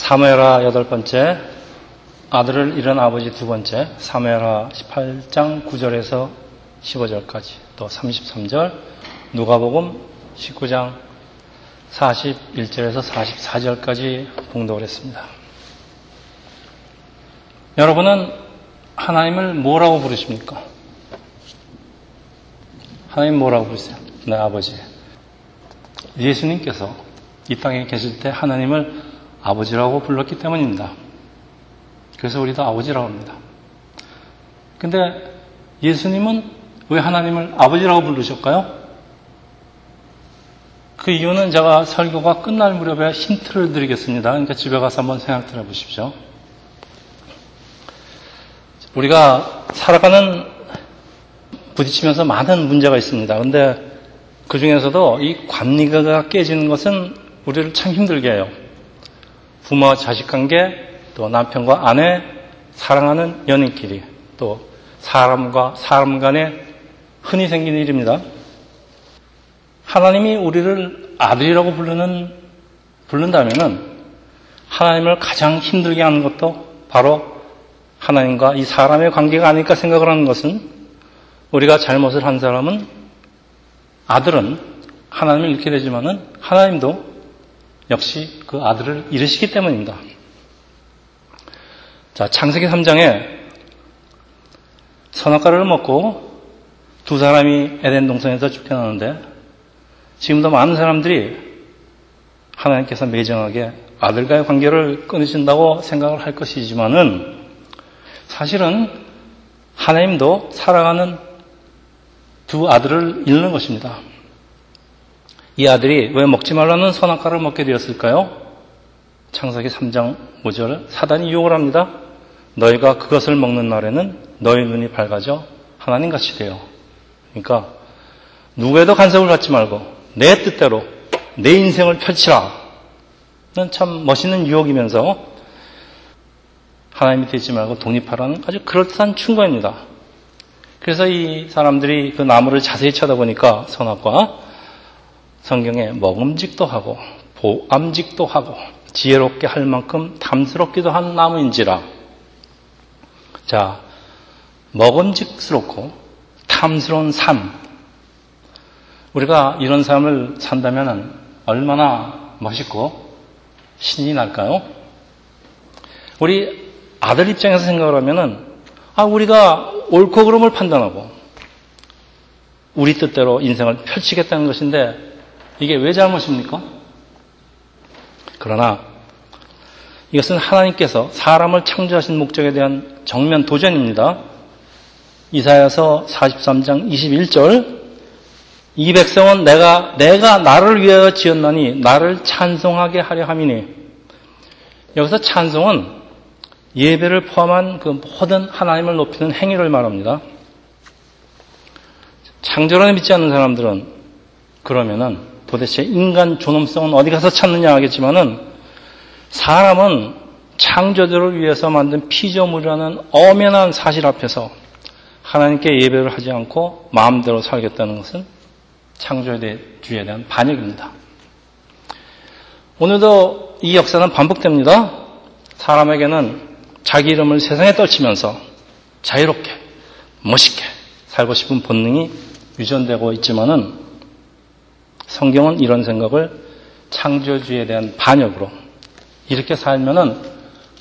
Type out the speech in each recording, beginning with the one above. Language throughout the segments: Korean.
사무엘하 여덟 번째, 아들을 잃은 아버지 두 번째, 사무엘하 18장 9절에서 15절까지, 또 33절, 누가복음 19장 41절에서 44절까지 봉독을 했습니다. 여러분은 하나님을 뭐라고 부르십니까? 하나님 뭐라고 부르세요? 네, 아버지. 예수님께서 이 땅에 계실 때 하나님을 아버지라고 불렀기 때문입니다. 그래서 우리도 아버지라고 합니다. 근데 예수님은 왜 하나님을 아버지라고 부르셨까요? 그 이유는 제가 설교가 끝날 무렵에 힌트를 드리겠습니다. 그러니까 집에 가서 한번 생각 해 보십시오. 우리가 살아가는 부딪히면서 많은 문제가 있습니다. 근데 그 중에서도 이 관리가 깨지는 것은 우리를 참 힘들게 해요. 부모와 자식 관계, 또 남편과 아내, 사랑하는 연인끼리, 또 사람과 사람 간에 흔히 생기는 일입니다. 하나님이 우리를 아들이라고 부르는, 부른다면은 하나님을 가장 힘들게 하는 것도 바로 하나님과 이 사람의 관계가 아닐까 생각을 하는 것은 우리가 잘못을 한 사람은 아들은 하나님을 잃게 되지만은 하나님도 역시 그 아들을 잃으시기 때문입니다. 자, 창세기 3장에 선악과를 먹고 두 사람이 에덴 동산에서 쫓겨나는데 지금도 많은 사람들이 하나님께서 매정하게 아들과의 관계를 끊으신다고 생각을 할 것이지만은 사실은 하나님도 사랑하는 두 아들을 잃는 것입니다. 이 아들이 왜 먹지 말라는 선악과를 먹게 되었을까요? 창세기 3장 5절 사단이 유혹을 합니다. 너희가 그것을 먹는 날에는 너희 눈이 밝아져 하나님 같이 돼요. 그러니까 누구에도 간섭을 갖지 말고 내 뜻대로 내 인생을 펼치라. 참 멋있는 유혹이면서 하나님이 되지 말고 독립하라는 아주 그럴듯한 충고입니다. 그래서 이 사람들이 그 나무를 자세히 쳐다보니까 선악과 성경에 먹음직도 하고 보암직도 하고 지혜롭게 할 만큼 탐스럽기도 한 나무인지라. 자, 먹음직스럽고 탐스러운 삶. 우리가 이런 삶을 산다면 얼마나 멋있고 신이 날까요? 우리 아들 입장에서 생각을 하면은 아, 우리가 옳고 그름을 판단하고 우리 뜻대로 인생을 펼치겠다는 것인데 이게 왜 잘못입니까? 그러나 이것은 하나님께서 사람을 창조하신 목적에 대한 정면 도전입니다. 이사야서 43장 21절 이 백성은 내가 내가 나를 위하여 지었나니 나를 찬송하게 하려 함이니 여기서 찬송은 예배를 포함한 그 모든 하나님을 높이는 행위를 말합니다. 창조론에 믿지 않는 사람들은 그러면은 도대체 인간 존엄성은 어디 가서 찾느냐 하겠지만은 사람은 창조주를 위해서 만든 피조물이라는 엄연한 사실 앞에서 하나님께 예배를 하지 않고 마음대로 살겠다는 것은 창조주에 대한 반역입니다. 오늘도 이 역사는 반복됩니다. 사람에게는 자기 이름을 세상에 떨치면서 자유롭게, 멋있게 살고 싶은 본능이 유전되고 있지만은 성경은 이런 생각을 창조주에 대한 반역으로 이렇게 살면은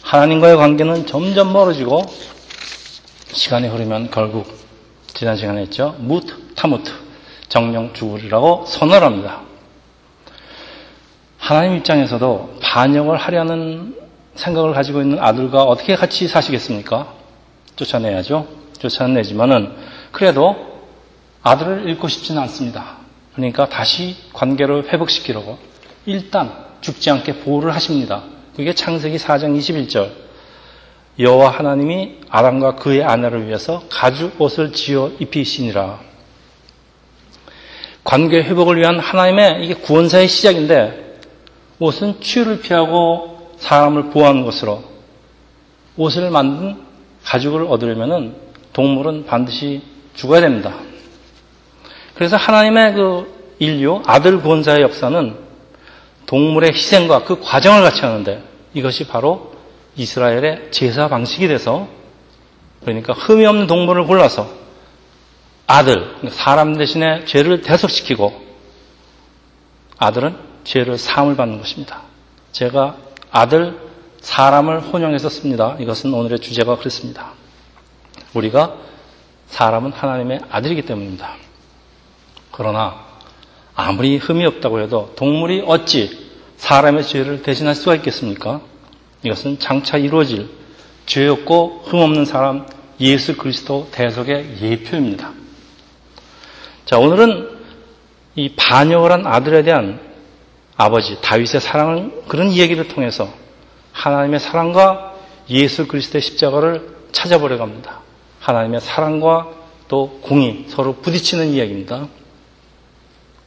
하나님과의 관계는 점점 멀어지고 시간이 흐르면 결국 지난 시간에 했죠. 무트, 타무트, 정령 죽으리라고 선언 합니다. 하나님 입장에서도 반역을 하려는 생각을 가지고 있는 아들과 어떻게 같이 사시겠습니까? 쫓아내야죠. 쫓아내지만은 그래도 아들을 잃고 싶지는 않습니다. 그러니까 다시 관계를 회복시키려고 일단 죽지 않게 보호를 하십니다. 그게 창세기 4장 21절. 여호와 하나님이 아람과 그의 아내를 위해서 가죽 옷을 지어 입히시니라. 관계 회복을 위한 하나님의 이게 구원사의 시작인데 옷은 추유를 피하고 사람을 보호하는 것으로 옷을 만든 가죽을 얻으려면 동물은 반드시 죽어야 됩니다. 그래서 하나님의 그 인류, 아들 구원자의 역사는 동물의 희생과 그 과정을 같이 하는데 이것이 바로 이스라엘의 제사 방식이 돼서 그러니까 흠이 없는 동물을 골라서 아들, 사람 대신에 죄를 대속시키고 아들은 죄를 사함을 받는 것입니다. 제가 아들, 사람을 혼용해서 씁니다. 이것은 오늘의 주제가 그렇습니다. 우리가 사람은 하나님의 아들이기 때문입니다. 그러나 아무리 흠이 없다고 해도 동물이 어찌 사람의 죄를 대신할 수가 있겠습니까? 이것은 장차 이루어질 죄 없고 흠 없는 사람 예수 그리스도 대속의 예표입니다. 자, 오늘은 이 반역을 한 아들에 대한 아버지 다윗의 사랑을 그런 이야기를 통해서 하나님의 사랑과 예수 그리스도의 십자가를 찾아보려고 합니다. 하나님의 사랑과 또 공이 서로 부딪히는 이야기입니다.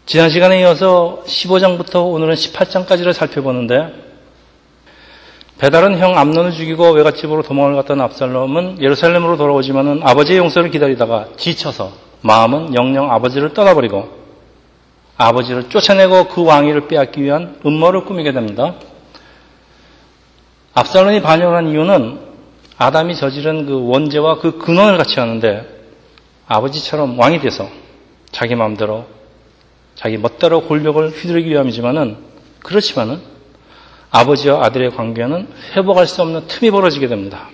지난 시간에 이어서 15장부터 오늘은 18장까지를 살펴보는데 배달은 형 암론을 죽이고 외갓집으로 도망을 갔던 압살롬은 예루살렘으로 돌아오지만은 아버지의 용서를 기다리다가 지쳐서 마음은 영영 아버지를 떠나버리고 아버지를 쫓아내고 그 왕위를 빼앗기 위한 음모를 꾸미게 됩니다. 압살롬이 반역을 한 이유는 아담이 저지른 그 원죄와 그 근원을 같이 하는데 아버지처럼 왕이 돼서 자기 마음대로 자기 멋대로 권력을 휘두르기 위함이지만은 그렇지만은 아버지와 아들의 관계는 회복할 수 없는 틈이 벌어지게 됩니다.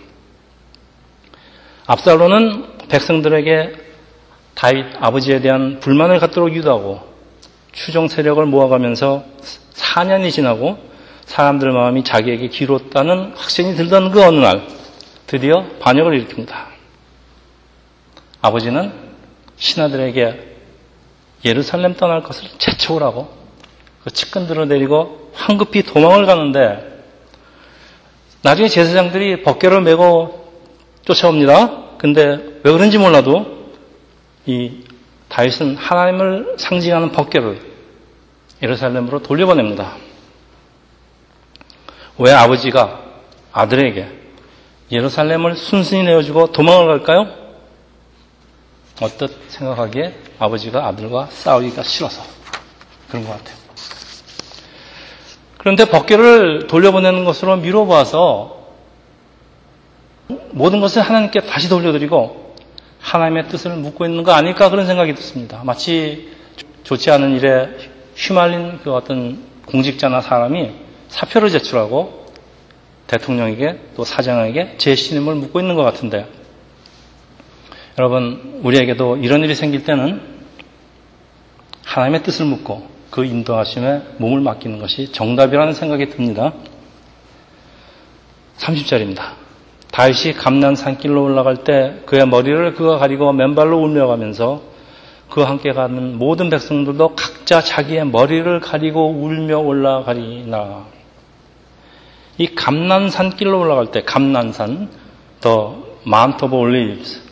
압살로는 백성들에게 다윗 아버지에 대한 불만을 갖도록 유도하고 추종 세력을 모아가면서 4년이 지나고 사람들 마음이 자기에게 기울었다는 확신이 들던 그 어느 날 드디어 반역을 일으킵니다. 아버지는 신하들에게 예루살렘 떠날 것을 재촉을 하고 그 측근들을 내리고 황급히 도망을 가는데 나중에 제사장들이 벗개를 메고 쫓아옵니다. 근데 왜 그런지 몰라도 이 다윗은 하나님을 상징하는 벗개를 예루살렘으로 돌려보냅니다. 왜 아버지가 아들에게 예루살렘을 순순히 내어주고 도망을 갈까요? 어떻 생각하기에 아버지가 아들과 싸우기가 싫어서 그런 것 같아요. 그런데 법계를 돌려보내는 것으로 미뤄봐서 모든 것을 하나님께 다시 돌려드리고 하나님의 뜻을 묻고 있는 거 아닐까 그런 생각이 듭니다. 마치 좋지 않은 일에 휘말린 그 어떤 공직자나 사람이 사표를 제출하고 대통령에게 또 사장에게 제 신임을 묻고 있는 것 같은데 여러분, 우리에게도 이런 일이 생길 때는 하나님의 뜻을 묻고 그 인도하심에 몸을 맡기는 것이 정답이라는 생각이 듭니다. 30절입니다. 다윗이 감람산 길로 올라갈 때 그의 머리를 그가 가리고 맨발로 울며가면서 그와 함께 가는 모든 백성들도 각자 자기의 머리를 가리고 울며 올라가니라. 이 감람산 길로 올라갈 때 감람산, the Mount of Olives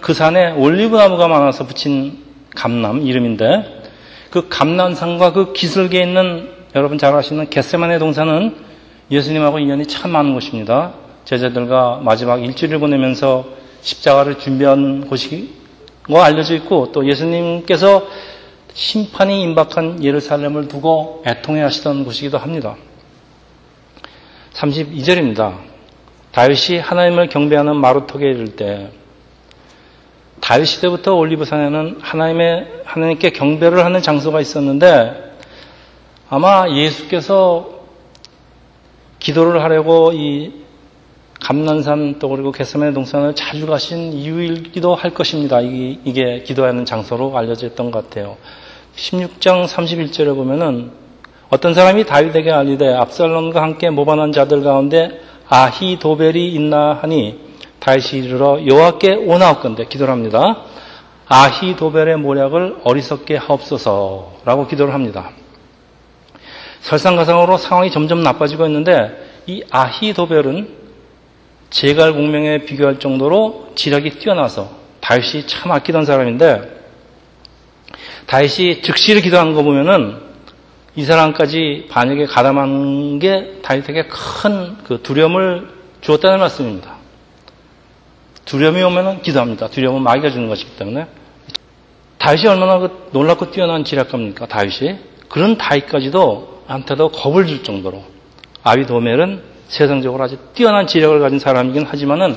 그 산에 올리브 나무가 많아서 붙인 감남 이름인데 그 감남산과 그 기슭에 있는 여러분 잘 아시는 겟세만의 동산은 예수님하고 인연이 참 많은 곳입니다. 제자들과 마지막 일주일을 보내면서 십자가를 준비한 곳이고 알려져 있고 또 예수님께서 심판이 임박한 예루살렘을 두고 애통해 하시던 곳이기도 합니다. 32절입니다. 다윗이 하나님을 경배하는 마루턱에 이를 때 다윗 시대부터 올리브산에는 하나님의 하나님께 경배를 하는 장소가 있었는데 아마 예수께서 기도를 하려고 이 감난산 또 그리고 개세만의 동산을 자주 가신 이유이기도 할 것입니다. 이게, 이게 기도하는 장소로 알려져 있던 것 같아요. 16장 31절에 보면은 어떤 사람이 다윗에게 알리되 압살롬과 함께 모반한 자들 가운데 아히도벨이 있나 하니 다시 이르러 여호와께 오나옵건대 기도를 합니다. 아히도벨의 모략을 어리석게 하옵소서라고 기도를 합니다. 설상가상으로 상황이 점점 나빠지고 있는데 이 아히도벨은 제갈 공명에 비교할 정도로 지략이 뛰어나서 다윗이 참 아끼던 사람인데 다윗이 즉시를 기도한 거 보면은 이 사람까지 반역에 가담한 게 다윗에게 큰 그 두려움을 주었다는 말씀입니다. 두려움이 오면 기도합니다. 두려움은 마귀가 주는 것이기 때문에. 다윗이 얼마나 그 놀랍고 뛰어난 지략가입니까? 다윗이. 그런 다윗까지도 한테도 겁을 줄 정도로 아비도멜은 세상적으로 아주 뛰어난 지력을 가진 사람이긴 하지만은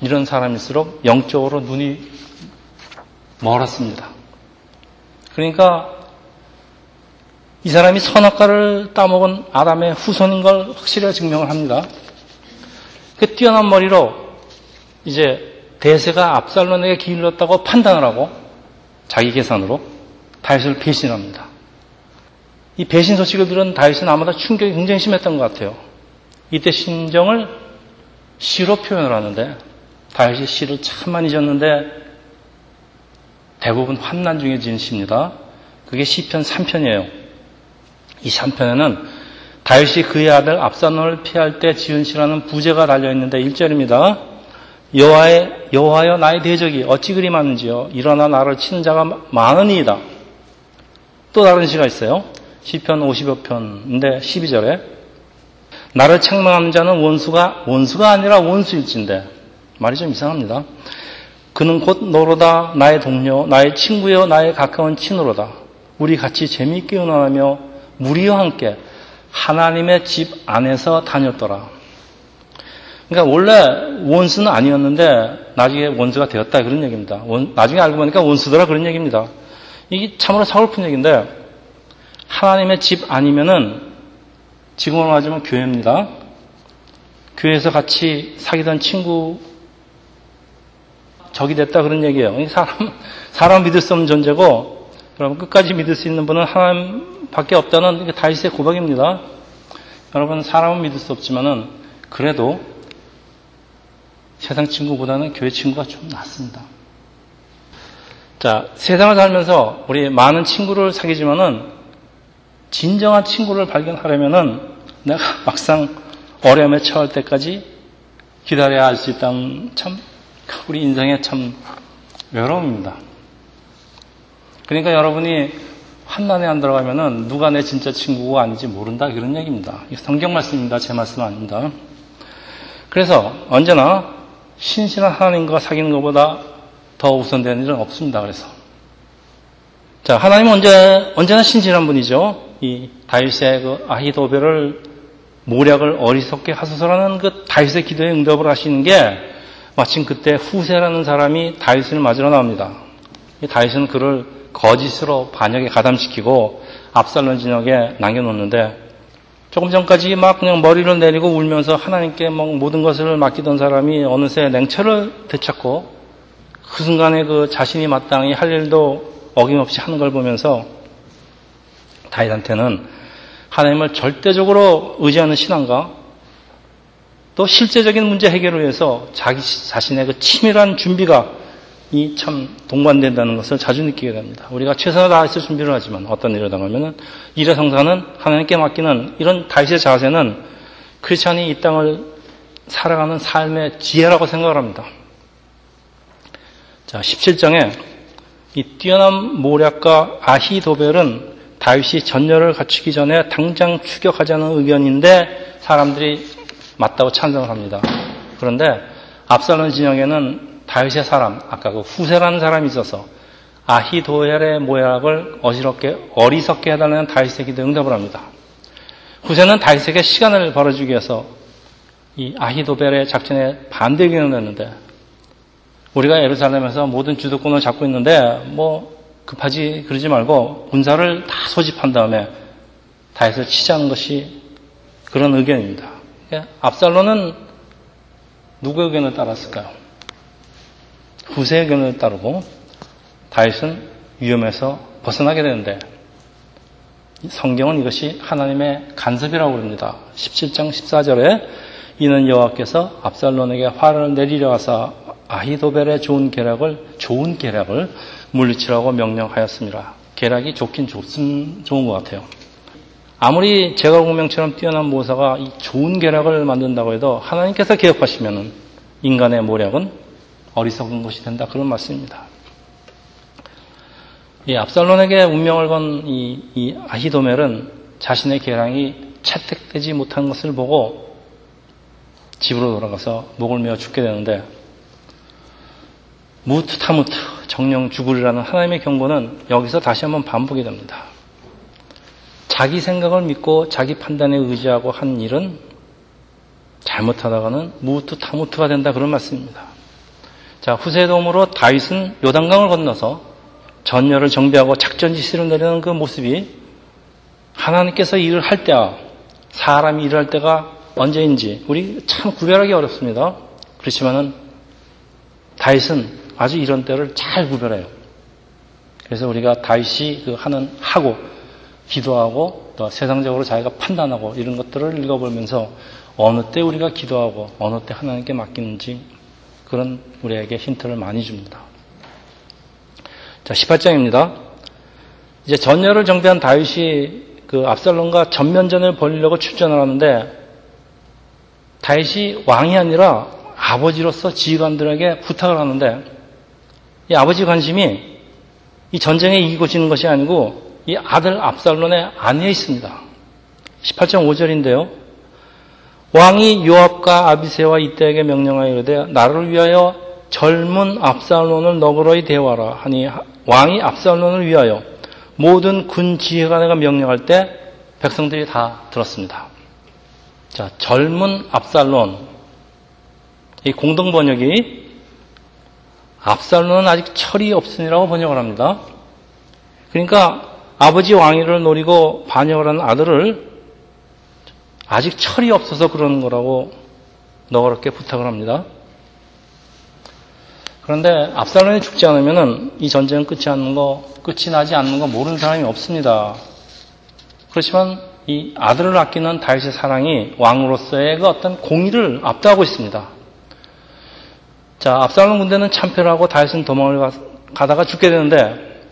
이런 사람일수록 영적으로 눈이 멀었습니다. 그러니까 이 사람이 선악과를 따먹은 아담의 후손인 걸 확실히 증명을 합니다. 그 뛰어난 머리로 이제 대세가 압살론에게 기울었다고 판단을 하고 자기 계산으로 다윗을 배신합니다. 이 배신 소식을 들은 다윗은 아마도 충격이 굉장히 심했던 것 같아요. 이때 심정을 시로 표현을 하는데 다윗이 시를 참 많이 졌는데 대부분 환난 중에 지은 시입니다. 그게 시편 3편이에요. 이 3편에는 다윗이 그의 아들 압살론을 피할 때 지은 시라는 부제가 달려 있는데 1절입니다. 여호와의 여호와여 나의 대적이 어찌 그리 많은지요 일어나 나를 치는 자가 많으니이다. 또 다른 시가 있어요. 시편 50여 편인데 12절에 나를 책망하는 자는 원수가 원수가 아니라 원수일진데 말이 좀 이상합니다. 그는 곧 너로다 나의 동료 나의 친구여 나의 가까운 친으로다. 우리 같이 재미있게 의논하며 무리와 함께 하나님의 집 안에서 다녔더라. 그러니까 원래 원수는 아니었는데 나중에 원수가 되었다 그런 얘기입니다. 원, 나중에 알고 보니까 원수더라 그런 얘기입니다. 이게 참으로 서글픈 얘기인데 하나님의 집 아니면은 지금으로 말하자면 교회입니다. 교회에서 같이 사귀던 친구 적이 됐다 그런 얘기예요. 사람 사람 믿을 수 없는 존재고 여러분 끝까지 믿을 수 있는 분은 하나님밖에 없다는 다윗의 고백입니다. 여러분 사람은 믿을 수 없지만은 그래도 세상 친구보다는 교회 친구가 좀 낫습니다. 자, 세상을 살면서 우리 많은 친구를 사귀지만은 진정한 친구를 발견하려면은 내가 막상 어려움에 처할 때까지 기다려야 할 수 있다는 참 우리 인생의 참 외로움입니다. 그러니까 여러분이 환난에 안 들어가면은 누가 내 진짜 친구가 아닌지 모른다 그런 얘기입니다. 성경 말씀입니다. 제 말씀 아닙니다. 그래서 언제나 신실한 하나님과 사귀는 것보다 더 우선되는 일은 없습니다. 그래서 자 하나님은 언제 언제나 신실한 분이죠. 이 다윗의 그 아히도벨을 모략을 어리석게 하소서라는 그 다윗의 기도에 응답을 하시는 게 마침 그때 후세라는 사람이 다윗을 맞으러 나옵니다. 다윗은 그를 거짓으로 반역에 가담시키고 압살론 진영에 남겨놓는데 조금 전까지 막 그냥 머리를 내리고 울면서 하나님께 막 모든 것을 맡기던 사람이 어느새 냉철을 되찾고 그 순간에 그 자신이 마땅히 할 일도 어김없이 하는 걸 보면서 다윗한테는 하나님을 절대적으로 의지하는 신앙과 또 실제적인 문제 해결을 위해서 자기 자신의 그 치밀한 준비가 이 참 동반된다는 것을 자주 느끼게 됩니다. 우리가 최선을 다해서 준비를 하지만 어떤 일을 당하면은 일의 성사는 하나님께 맡기는 이런 다윗의 자세는 크리스천이 이 땅을 살아가는 삶의 지혜라고 생각을 합니다. 자, 17장에 이 뛰어난 모략과 아히도벨은 다윗이 전열을 갖추기 전에 당장 추격하자는 의견인데 사람들이 맞다고 찬성을 합니다. 그런데 앞서는 진영에는 다윗의 사람, 아까 그 후세라는 사람이 있어서 아히도엘의 모략을 어지럽게 어리석게 해달라는 다윗의 기도 응답을 합니다. 후세는 다윗에게 시간을 벌어주기 위해서 이 아히도벨의 작전에 반대 의견을 냈는데 우리가 예루살렘에서 모든 주도권을 잡고 있는데 뭐 급하지 그러지 말고 군사를 다 소집한 다음에 다윗을 치자는 것이 그런 의견입니다. 그러니까 압살론은 누구의 의견을 따랐을까요? 후세의 의견을 따르고 다윗은 위험에서 벗어나게 되는데 성경은 이것이 하나님의 간섭이라고 부릅니다. 17장 14절에 이는 여호와께서 압살론에게 화를 내리려 하사 아히도벨의 좋은 계략을 좋은 계략을 물리치라고 명령하였습니다. 계략이 좋긴 좋음, 좋은 것 같아요. 아무리 제갈공명처럼 뛰어난 모사가 이 좋은 계략을 만든다고 해도 하나님께서 개혁하시면 인간의 모략은 어리석은 것이 된다. 그런 말씀입니다. 이 압살론에게 운명을 건 이, 이 아히도멜은 자신의 계량이 채택되지 못한 것을 보고 집으로 돌아가서 목을 메어 죽게 되는데 무트 타무트 정령 죽으리라는 하나님의 경고는 여기서 다시 한번 반복이 됩니다. 자기 생각을 믿고 자기 판단에 의지하고 한 일은 잘못하다가는 무트 타무트가 된다 그런 말씀입니다. 자, 후세 도움으로 다윗은 요단강을 건너서 전열을 정비하고 작전 지시를 내리는 그 모습이 하나님께서 일을 할 때와 사람이 일을 할 때가 언제인지 우리 참 구별하기 어렵습니다. 그렇지만은 다윗은 아주 이런 때를 잘 구별해요. 그래서 우리가 다윗이 그 하는 하고 기도하고 또 세상적으로 자기가 판단하고 이런 것들을 읽어보면서 어느 때 우리가 기도하고 어느 때 하나님께 맡기는지 그런 우리에게 힌트를 많이 줍니다. 자, 18장입니다. 이제 전열을 정비한 다윗이 그 압살롬과 전면전을 벌이려고 출전을 하는데 다윗이 왕이 아니라 아버지로서 지휘관들에게 부탁을 하는데 이 아버지 관심이 이 전쟁에 이기고 지는 것이 아니고 이 아들 압살롬의 안에 있습니다. 18장 5절인데요. 왕이 요압과 아비세와 이때에게 명령하여 이르되 나를 위하여 젊은 압살롬을 너그러이 대화라 하니 왕이 압살롬을 위하여 모든 군 지휘관에게 명령할 때 백성들이 다 들었습니다. 자, 젊은 압살론. 이 공동 번역이 압살론은 아직 철이 없으니라고 번역을 합니다. 그러니까 아버지 왕위를 노리고 반역을 하는 아들을 아직 철이 없어서 그러는 거라고 너그럽게 부탁을 합니다. 그런데 압살론이 죽지 않으면 이 전쟁은 끝이 않는 거, 끝이 나지 않는 거 모르는 사람이 없습니다. 그렇지만 이 아들을 아끼는 다윗의 사랑이 왕으로서의 그 어떤 공의를 압도하고 있습니다. 자, 압살롬 군대는 참패하고 다윗은 도망을 가다가 죽게 되는데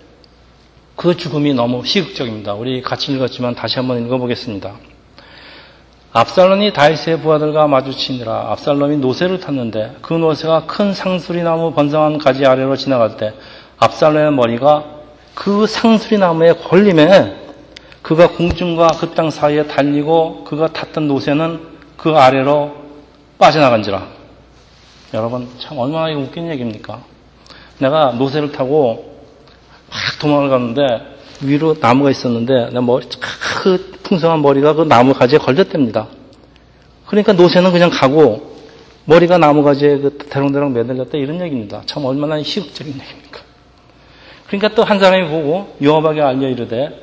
그 죽음이 너무 희극적입니다. 우리 같이 읽었지만 다시 한번 읽어보겠습니다. 압살롬이 다윗의 부하들과 마주치니라 압살롬이 노새를 탔는데 그 노새가 큰 상수리 나무 번성한 가지 아래로 지나갈 때 압살롬의 머리가 그 상수리 나무에 걸림에 그가 공중과 그 땅 사이에 달리고 그가 탔던 노새는 그 아래로 빠져나간지라. 여러분 참 얼마나 웃긴 얘기입니까? 내가 노새를 타고 막 도망을 갔는데 위로 나무가 있었는데 내 머리 그 풍성한 머리가 그 나무 가지에 걸렸답니다. 그러니까 노새는 그냥 가고 머리가 나무 가지에 그 대롱대롱 매달렸다 이런 얘기입니다. 참 얼마나 희극적인 얘기입니까? 그러니까 또 한 사람이 보고 요압에게 알려 이르되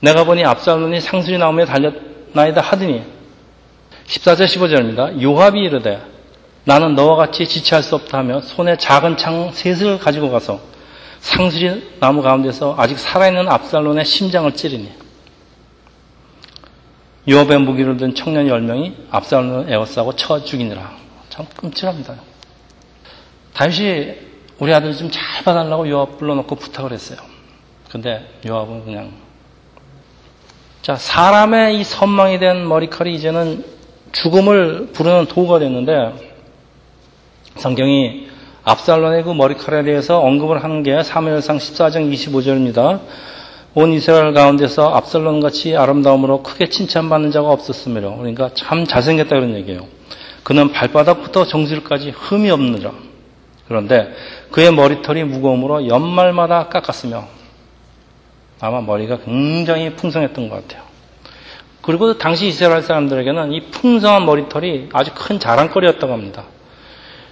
내가 보니 압살론이 상수리 나무에 달렸나이다 하더니 14절 15절입니다. 요압이 이르되 나는 너와 같이 지체할 수 없다 하며 손에 작은 창 셋을 가지고 가서 상수리 나무 가운데서 아직 살아있는 압살론의 심장을 찌르니 요압의 무기를 든 청년 10명이 압살론을 에워싸고 쳐 죽이느라 참 끔찍합니다. 다윗이 우리 아들 좀 잘 봐달라고 요압 불러놓고 부탁을 했어요. 근데 요압은 그냥 자 사람의 이 선망이 된 머리칼이 이제는 죽음을 부르는 도구가 됐는데 성경이 압살론의 그 머리칼에 대해서 언급을 하는 게 사무엘상 14장 25절입니다. 온 이스라엘 가운데서 압살론 같이 아름다움으로 크게 칭찬받는 자가 없었으므로 그러니까 참 잘생겼다 그런 얘기예요. 그는 발바닥부터 정실까지 흠이 없느라 그런데 그의 머리털이 무거움으로 연말마다 깎았으며 아마 머리가 굉장히 풍성했던 것 같아요. 그리고 당시 이스라엘 사람들에게는 이 풍성한 머리털이 아주 큰 자랑거리였다고 합니다.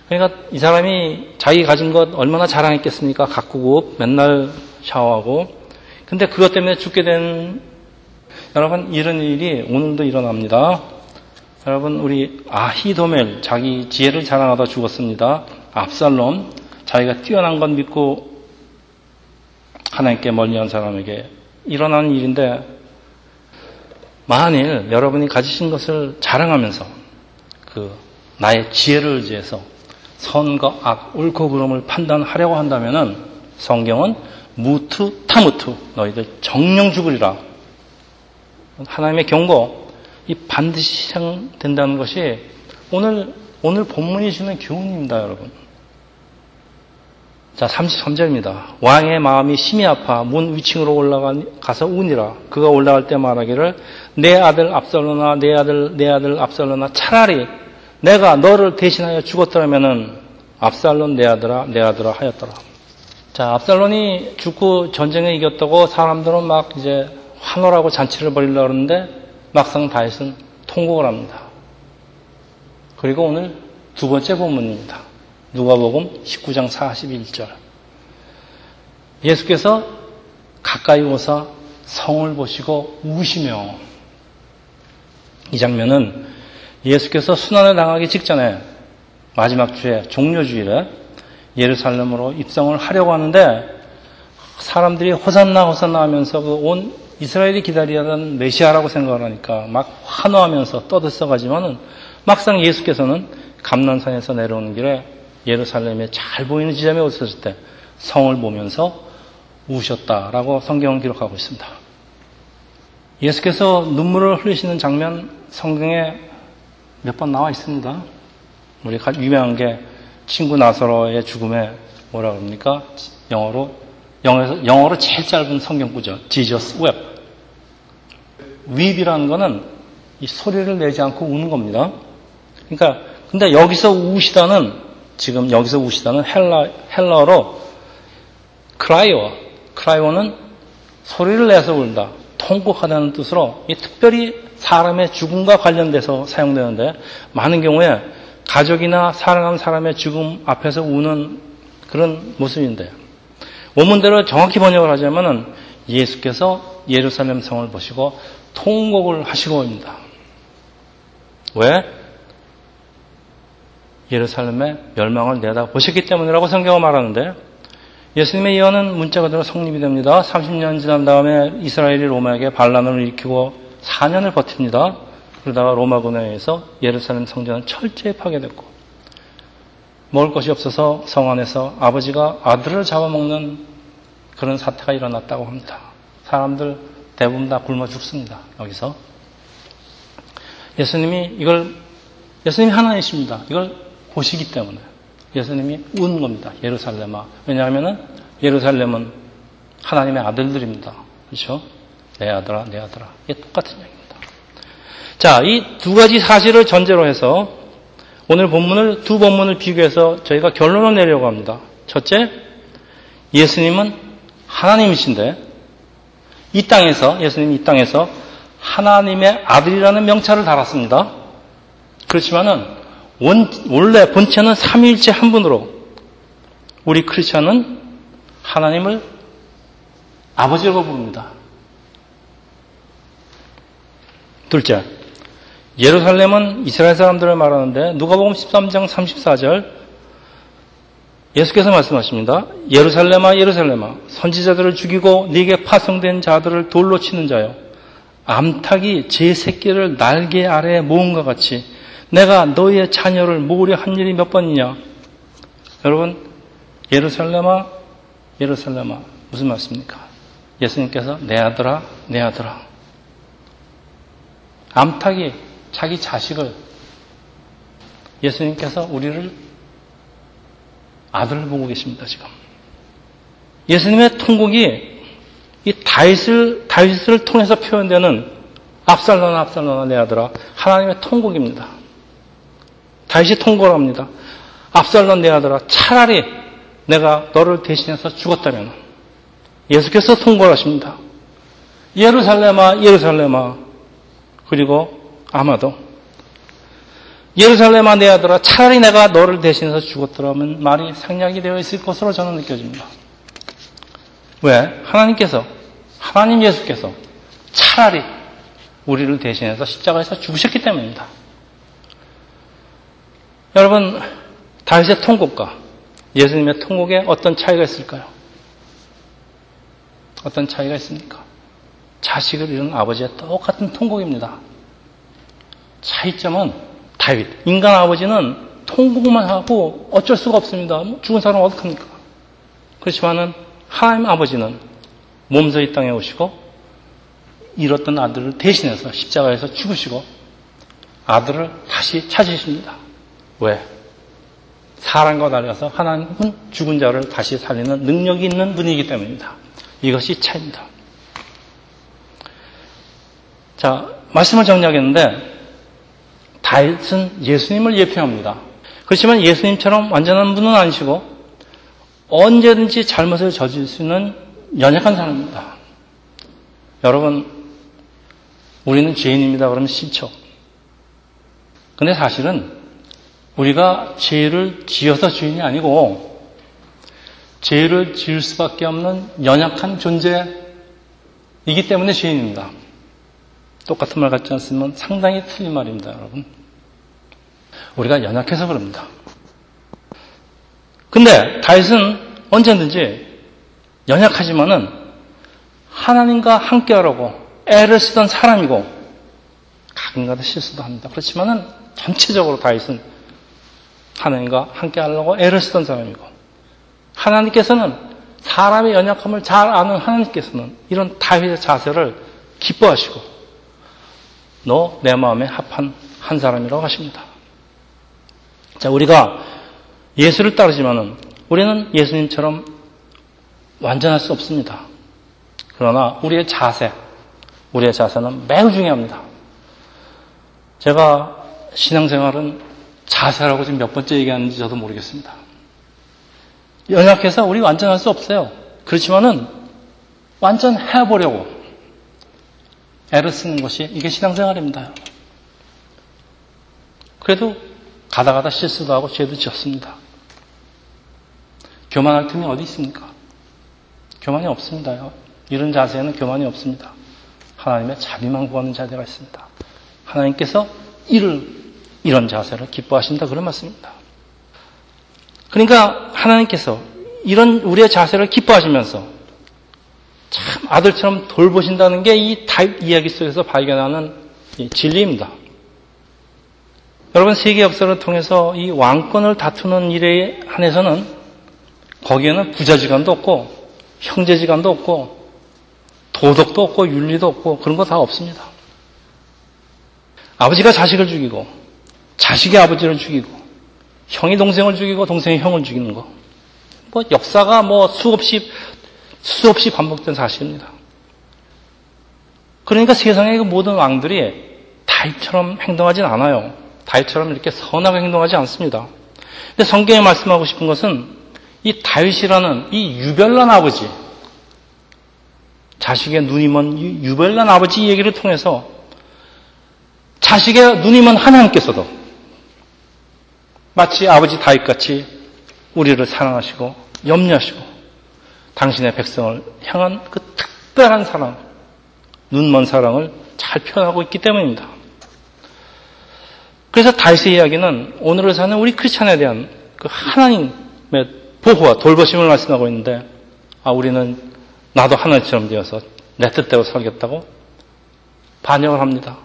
그러니까 이 사람이 자기 가진 것 얼마나 자랑했겠습니까? 가꾸고 맨날 샤워하고. 근데 그것 때문에 죽게 된 여러분 이런 일이 오늘도 일어납니다. 여러분 우리 아히도멜 자기 지혜를 자랑하다 죽었습니다. 압살롬 자기가 뛰어난 건 믿고 하나님께 멀리한 사람에게 일어나는 일인데 만일 여러분이 가지신 것을 자랑하면서 그 나의 지혜를 의지해서 선과 악, 옳고 그름을 판단하려고 한다면은 성경은 무투 타무투 너희들 정령 죽으리라. 하나님의 경고 이 반드시 실행된다는 것이 오늘 오늘 본문이 주는 교훈입니다, 여러분. 자, 33절입니다. 왕의 마음이 심히 아파 문 위층으로 올라가서 우니라. 그가 올라갈 때 말하기를 내 아들 압살로나 내 아들 내 아들 압살로나 차라리 내가 너를 대신하여 죽었더라면은 압살론 내 아들아 내 아들아 하였더라. 자, 압살론이 죽고 전쟁에 이겼다고 사람들은 막 이제 환호라고 잔치를 벌이려고 하는데 막상 다윗은 통곡을 합니다. 그리고 오늘 두 번째 본문입니다. 누가복음 19장 41절. 예수께서 가까이 오사 성을 보시고 우시며 이 장면은 예수께서 순환을 당하기 직전에 마지막 주에 종료주일에 예루살렘으로 입성을 하려고 하는데 사람들이 호산나 호산나 하면서 그 온 이스라엘이 기다리던 메시아라고 생각을 하니까 막 환호하면서 떠들썩하지만은 막상 예수께서는 감난산에서 내려오는 길에 예루살렘에 잘 보이는 지점에 오셨을 때 성을 보면서 우셨다라고 성경은 기록하고 있습니다. 예수께서 눈물을 흘리시는 장면 성경에 몇 번 나와 있습니다. 우리 유명한 게 친구 나사로의 죽음에 뭐라 그럽니까? 영어로 영어에서 영어로 제일 짧은 성경 구죠. Jesus wept. weep이라는 거는 이 소리를 내지 않고 우는 겁니다. 그러니까 근데 여기서 우시다는 지금 여기서 우시다는 헬라 헬라어로 κλαίω κλαίω는 소리를 내서 울다. 통곡하다는 뜻으로 특별히 사람의 죽음과 관련돼서 사용되는데 많은 경우에 가족이나 사랑하는 사람의 죽음 앞에서 우는 그런 모습인데 원문대로 정확히 번역을 하자면은 예수께서 예루살렘 성을 보시고 통곡을 하시고입니다. 왜? 예루살렘의 멸망을 내다 보셨기 때문이라고 성경은 말하는데 예수님의 예언은 문자 그대로 성립이 됩니다. 30년 지난 다음에 이스라엘이 로마에게 반란을 일으키고 4년을 버팁니다. 그러다가 로마 군에 의해서 예루살렘 성전은 철저히 파괴됐고 먹을 것이 없어서 성 안에서 아버지가 아들을 잡아먹는 그런 사태가 일어났다고 합니다. 사람들 대부분 다 굶어 죽습니다. 여기서 예수님이 이걸 예수님이 하나이십니다. 이걸 보시기 때문에 예수님이 운 겁니다. 예루살렘아. 왜냐하면 예루살렘은 하나님의 아들들입니다. 그렇죠? 내 아들아, 내 아들아. 이게 똑같은 얘기입니다. 자, 이 두 가지 사실을 전제로 해서 오늘 본문을 두 본문을 비교해서 저희가 결론을 내려고 합니다. 첫째, 예수님은 하나님이신데 이 땅에서 예수님이 이 땅에서 하나님의 아들이라는 명찰을 달았습니다. 그렇지만은 원, 원래 본체는 삼위일체 한 분으로 우리 크리스천은 하나님을 아버지라고 부릅니다. 둘째, 예루살렘은 이스라엘 사람들을 말하는데 누가복음 13장 34절 예수께서 말씀하십니다. 예루살렘아 예루살렘아 선지자들을 죽이고 네게 파송된 자들을 돌로 치는 자요 암탉이 제 새끼를 날개 아래에 모은 것 같이 내가 너희의 자녀를 모으려 한 일이 몇 번이냐 여러분 예루살렘아 예루살렘아 무슨 말씀입니까? 예수님께서 내 아들아 내 아들아 암탉이 자기 자식을 예수님께서 우리를 아들을 보고 계십니다, 지금. 예수님의 통곡이 이 다윗을, 다윗을 통해서 표현되는 압살로나 압살로나 내 아들아 하나님의 통곡입니다. 다윗이 통곡을 합니다. 압살론 내 아들아 차라리 내가 너를 대신해서 죽었다면 예수께서 통곡을 하십니다. 예루살렘아 예루살렘아 그리고 아마도 예루살렘아 내 아들아 차라리 내가 너를 대신해서 죽었더라면 말이 상략이 되어 있을 것으로 저는 느껴집니다. 왜? 하나님께서 하나님 예수께서 차라리 우리를 대신해서 십자가에서 죽으셨기 때문입니다. 여러분 다윗의 통곡과 예수님의 통곡에 어떤 차이가 있을까요? 어떤 차이가 있습니까? 자식을 잃은 아버지의 똑같은 통곡입니다. 차이점은 다윗. 인간 아버지는 통곡만 하고 어쩔 수가 없습니다. 뭐 죽은 사람 어떡합니까? 그렇지만은 하나님 아버지는 몸소 이 땅에 오시고 잃었던 아들을 대신해서 십자가에서 죽으시고 아들을 다시 찾으십니다. 왜? 사랑과 달려서 하나님은 죽은 자를 다시 살리는 능력이 있는 분이기 때문입니다. 이것이 차이입니다. 자, 말씀을 정리하겠는데 다윗은 예수님을 예표합니다. 그렇지만 예수님처럼 완전한 분은 아니시고 언제든지 잘못을 저질 수 있는 연약한 사람입니다. 여러분, 우리는 죄인입니다. 그러면 싫죠. 근데 사실은 우리가 죄를 지어서 죄인이 아니고 죄를 지을 수밖에 없는 연약한 존재이기 때문에 죄인입니다. 똑같은 말 같지 않으면 상당히 틀린 말입니다, 여러분. 우리가 연약해서 그럽니다. 근데 다윗은 언제든지 연약하지만은 하나님과 함께하라고 애를 쓰던 사람이고 가끔가다 실수도 합니다. 그렇지만은 전체적으로 다윗은 하나님과 함께하려고 애를 쓰던 사람이고 하나님께서는 사람의 연약함을 잘 아는 하나님께서는 이런 다윗의 자세를 기뻐하시고 너 내 마음에 합한 한 사람이라고 하십니다. 자, 우리가 예수를 따르지만은 우리는 예수님처럼 완전할 수 없습니다. 그러나 우리의 자세, 우리의 자세는 매우 중요합니다. 제가 신앙생활은 자세라고 지금 몇 번째 얘기하는지 저도 모르겠습니다. 연약해서 우리 완전할 수 없어요. 그렇지만은 완전해보려고 애를 쓰는 것이 이게 신앙생활입니다. 그래도 가다 가다 실수도 하고 죄도 지었습니다. 교만할 틈이 어디 있습니까? 교만이 없습니다요. 이런 자세에는 교만이 없습니다. 하나님의 자비만 구하는 자세가 있습니다. 하나님께서 이를 이런 자세를 기뻐하신다 그런 말씀입니다. 그러니까 하나님께서 이런 우리의 자세를 기뻐하시면서 참 아들처럼 돌보신다는 게 이 다윗 이야기 속에서 발견하는 진리입니다. 여러분 세계 역사를 통해서 이 왕권을 다투는 일에 한해서는 거기에는 부자지간도 없고 형제지간도 없고 도덕도 없고 윤리도 없고 그런 거 다 없습니다. 아버지가 자식을 죽이고 자식이 아버지를 죽이고 형이 동생을 죽이고 동생이 형을 죽이는 거. 뭐 역사가 뭐 수없이 수없이 반복된 사실입니다. 그러니까 세상의 그 모든 왕들이 다윗처럼 행동하진 않아요. 다윗처럼 이렇게 선하게 행동하지 않습니다. 근데 성경에 말씀하고 싶은 것은 이 다윗이라는 이 유별난 아버지, 자식의 눈이 먼 유별난 아버지 얘기를 통해서 자식의 눈이 먼 하나님께서도 마치 아버지 다윗같이 우리를 사랑하시고 염려하시고 당신의 백성을 향한 그 특별한 사랑, 눈먼 사랑을 잘 표현하고 있기 때문입니다. 그래서 다윗의 이야기는 오늘을 사는 우리 크리스찬에 대한 그 하나님의 보호와 돌보심을 말씀하고 있는데 아 우리는 나도 하나님처럼 되어서 내 뜻대로 살겠다고 반역을 합니다.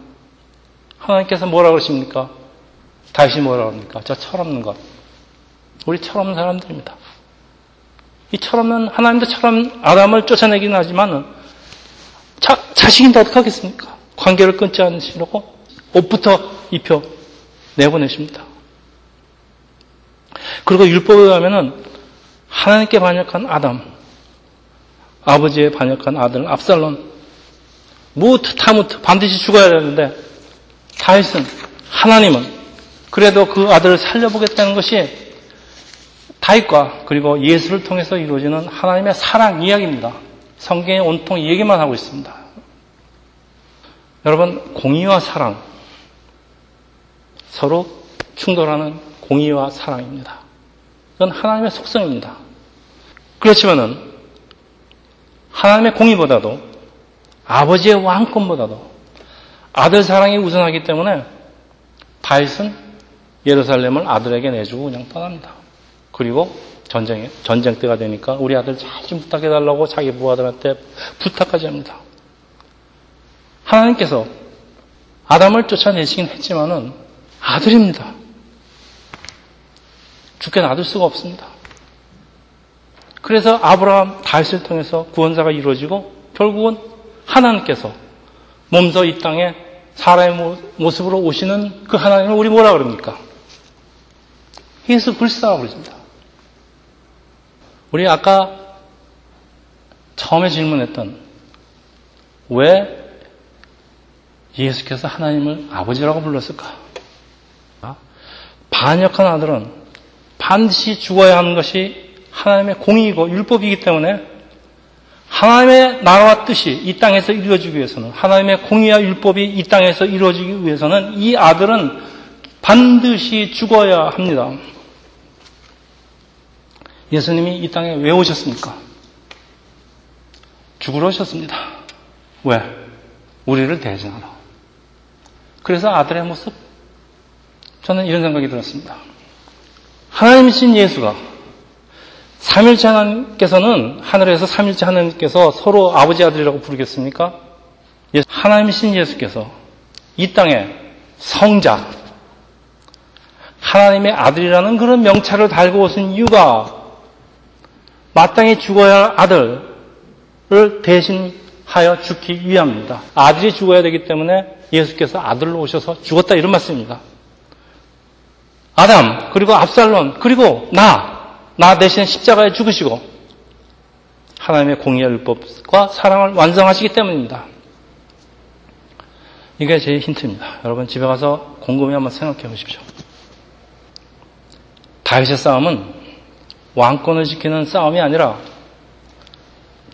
하나님께서 뭐라 그러십니까? 다시 뭐라 그럽니까? 저 철없는 것. 우리 철없는 사람들입니다. 이 철없는 하나님도 철없는 아담을 쫓아내긴 하지만은 자, 자식인데 어떡하겠습니까? 관계를 끊지 않으시려고 옷부터 입혀 내보내십니다. 그리고 율법에 의하면은 하나님께 반역한 아담, 아버지의 반역한 아들 압살론, 무트 타무트 반드시 죽어야 되는데 다윗은 하나님은 그래도 그 아들을 살려보겠다는 것이 다윗과 그리고 예수를 통해서 이루어지는 하나님의 사랑 이야기입니다. 성경에 온통 이 얘기만 하고 있습니다. 여러분 공의와 사랑 서로 충돌하는 공의와 사랑입니다. 이건 하나님의 속성입니다. 그렇지만은 하나님의 공의보다도 아버지의 왕권보다도 아들 사랑이 우선하기 때문에 다윗은 예루살렘을 아들에게 내주고 그냥 떠납니다. 그리고 전쟁에 전쟁 때가 되니까 우리 아들 잘 좀 부탁해 달라고 자기 부하들한테 부탁까지 합니다. 하나님께서 아담을 쫓아내시긴 했지만은 아들입니다. 죽게 놔둘 수가 없습니다. 그래서 아브라함 다윗을 통해서 구원사가 이루어지고 결국은 하나님께서 몸소 이 땅에 사람의 모습으로 오시는 그 하나님을 우리 뭐라 그럽니까? 예수 그리스도라고 그러십니다. 우리 아까 처음에 질문했던 왜 예수께서 하나님을 아버지라고 불렀을까? 반역한 아들은 반드시 죽어야 하는 것이 하나님의 공의이고 율법이기 때문에 하나님의 나라와 뜻이 이 땅에서 이루어지기 위해서는 하나님의 공의와 율법이 이 땅에서 이루어지기 위해서는 이 아들은 반드시 죽어야 합니다. 예수님이 이 땅에 왜 오셨습니까? 죽으러 오셨습니다. 왜? 우리를 대신하러. 그래서 아들의 모습? 저는 이런 생각이 들었습니다. 하나님이신 예수가 삼일째 하나님께서는 하늘에서 삼일째 하나님께서 서로 아버지 아들이라고 부르겠습니까? 하나님이신 예수께서 이 땅에 성자 하나님의 아들이라는 그런 명찰을 달고 오신 이유가 마땅히 죽어야 할 아들을 대신하여 죽기 위함입니다. 아들이 죽어야 되기 때문에 예수께서 아들로 오셔서 죽었다 이런 말씀입니다. 아담 그리고 압살론 그리고 나 나 대신 십자가에 죽으시고 하나님의 공의의 율법과 사랑을 완성하시기 때문입니다. 이게 제 힌트입니다. 여러분 집에 가서 곰곰이 한번 생각해 보십시오. 다윗의 싸움은 왕권을 지키는 싸움이 아니라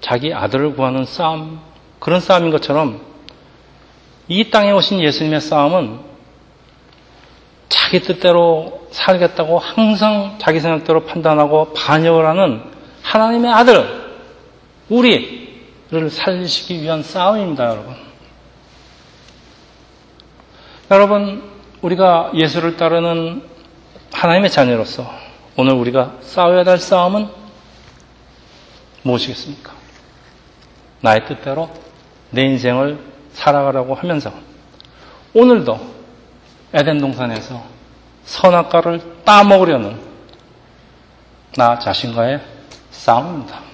자기 아들을 구하는 싸움, 그런 싸움인 것처럼 이 땅에 오신 예수님의 싸움은 자기 뜻대로 살겠다고 항상 자기 생각대로 판단하고 반역을 하는 하나님의 아들, 우리를 살리시기 위한 싸움입니다, 여러분. 여러분, 우리가 예수를 따르는 하나님의 자녀로서 오늘 우리가 싸워야 될 싸움은 무엇이겠습니까? 나의 뜻대로 내 인생을 살아가라고 하면서 오늘도 에덴 동산에서 선악과를 따먹으려는 나 자신과의 싸움입니다.